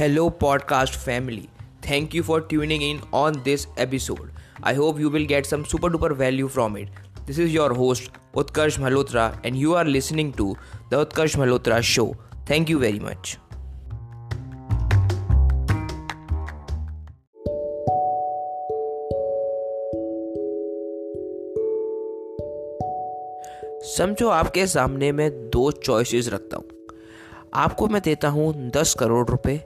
Hello, podcast family. Thank you for tuning in on this episode. I hope you will get some super duper value from it. This is your host, Utkarsh Malhotra, and you are listening to The Utkarsh Malhotra Show. Thank you very much. समझो आपके सामने मैं दो choices रखता हूँ आपको मैं देता हूँ दस करोड़ रुपए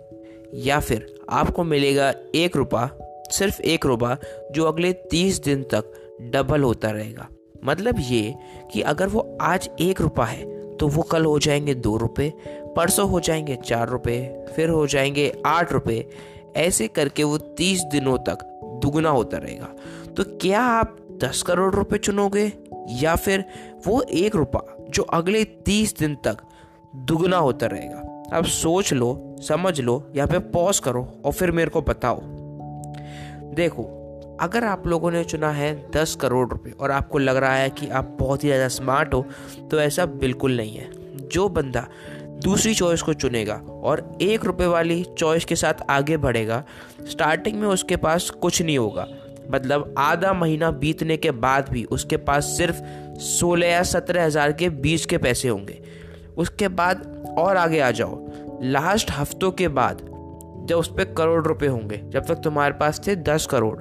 या फिर आपको मिलेगा एक रुपया सिर्फ़ एक रुपया जो अगले तीस दिन तक डबल होता रहेगा। मतलब ये कि अगर वो आज एक रुपया है तो वो कल हो जाएँगे दो रुपये परसों हो जाएँगे चार रुपये फिर हो जाएँगे आठ रुपये ऐसे करके वो तीस दिनों तक दुगना होता रहेगा। तो क्या आप दस करोड़ रुपए चुनोगे? या फिर वो एक रुपया जो अगले तीस दिन तक दुगना होता रहेगा? अब सोच लो, समझ लो या फिर पॉज करो और फिर मेरे को बताओ। देखो, अगर आप लोगों ने चुना है दस करोड़ रुपए और आपको लग रहा है कि आप बहुत ही ज़्यादा स्मार्ट हो तो ऐसा बिल्कुल नहीं है। जो बंदा दूसरी चॉइस को चुनेगा और एक रुपए वाली चॉइस के साथ आगे बढ़ेगा स्टार्टिंग में उसके पास कुछ नहीं होगा। मतलब आधा महीना बीतने के बाद भी उसके पास सिर्फ़ सोलह या सत्रह हज़ार के बीच के पैसे होंगे। उसके बाद और आगे आ जाओ। लास्ट हफ्तों के बाद जब उस पर करोड़ रुपए होंगे, जब तक तुम्हारे पास थे दस करोड़,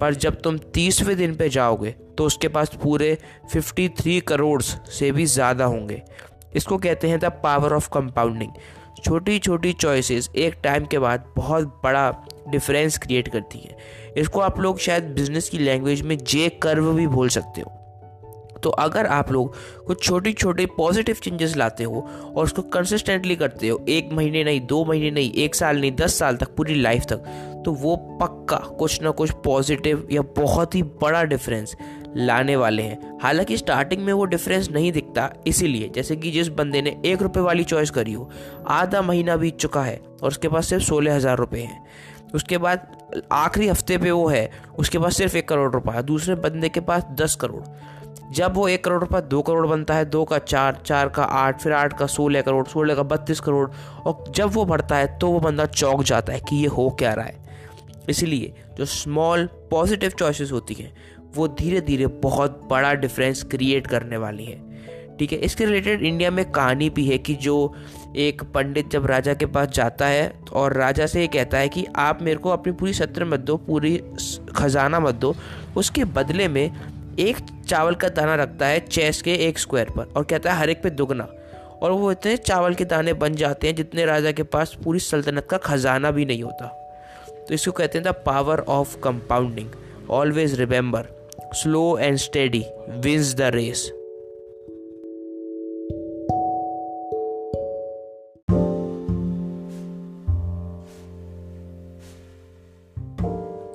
पर जब तुम तीसवें दिन पे जाओगे तो उसके पास पूरे फिफ्टी थ्री करोड़ से भी ज़्यादा होंगे। इसको कहते हैं द पावर ऑफ़ कंपाउंडिंग। छोटी छोटी चॉइसेस एक टाइम के बाद बहुत बड़ा डिफरेंस क्रिएट करती हैं। इसको आप लोग शायद बिज़नेस की लैंग्वेज में जे कर्व भी बोल सकते हो। तो अगर आप लोग कुछ छोटी छोटे पॉजिटिव चेंजेस लाते हो और उसको कंसिस्टेंटली करते हो, एक महीने नहीं, दो महीने नहीं, एक साल नहीं, दस साल तक, पूरी लाइफ तक तो वो पक्का कुछ ना कुछ पॉजिटिव या बहुत ही बड़ा डिफरेंस लाने वाले हैं। हालाँकि स्टार्टिंग में वो डिफरेंस नहीं दिखता, इसीलिए जैसे कि जिस बंदे ने एक रुपये वाली चॉइस करी हो, आधा महीना बीत चुका है और उसके पास सिर्फ़ सोलह हज़ार रुपये हैं। उसके बाद आखिरी हफ़्ते पे वो है, उसके पास सिर्फ़ एक करोड़ रुपया दूसरे बंदे के पास दस करोड़। जब वो एक करोड़ रुपया दो करोड़ बनता है, दो का चार चार का आठ, फिर आठ का सोलह करोड़, सोलह का बत्तीस करोड़, और जब वो बढ़ता है तो वो बंदा चौंक जाता है कि ये हो क्या रहा है। इसलिए जो स्मॉल पॉजिटिव चॉइसेस होती हैं, वो धीरे धीरे बहुत बड़ा डिफरेंस क्रिएट करने वाली है। ठीक है, इसके रिलेटेड इंडिया में कहानी भी है कि जो एक पंडित जब राजा के पास जाता है, और राजा से ये कहता है कि आप मेरे को अपनी पूरी सत्र मत दो, पूरी खजाना मत दो, उसके बदले में एक चावल का दाना रखता है चेस के एक स्क्वायर पर और कहता है हर एक पे दुगना। और वो इतने चावल के दाने बन जाते हैं जितने राजा के पास पूरी सल्तनत का खजाना भी नहीं होता। तो इसको कहते हैं the power of compounding always remember slow and steady wins the race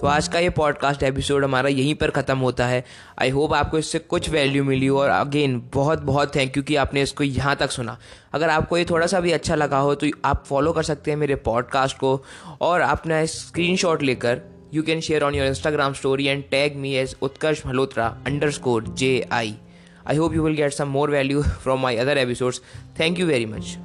तो आज का ये पॉडकास्ट एपिसोड हमारा यहीं पर ख़त्म होता है। आई होप आपको इससे कुछ वैल्यू मिली और अगेन बहुत बहुत थैंक यू कि आपने इसको यहाँ तक सुना। अगर आपको ये थोड़ा सा भी अच्छा लगा हो तो आप फॉलो कर सकते हैं मेरे पॉडकास्ट को और अपना स्क्रीन लेकर you can share on your Instagram story and tag me as Utkarsh Malhotra underscore J I I hope you will get some more value from my other episodes thank you very much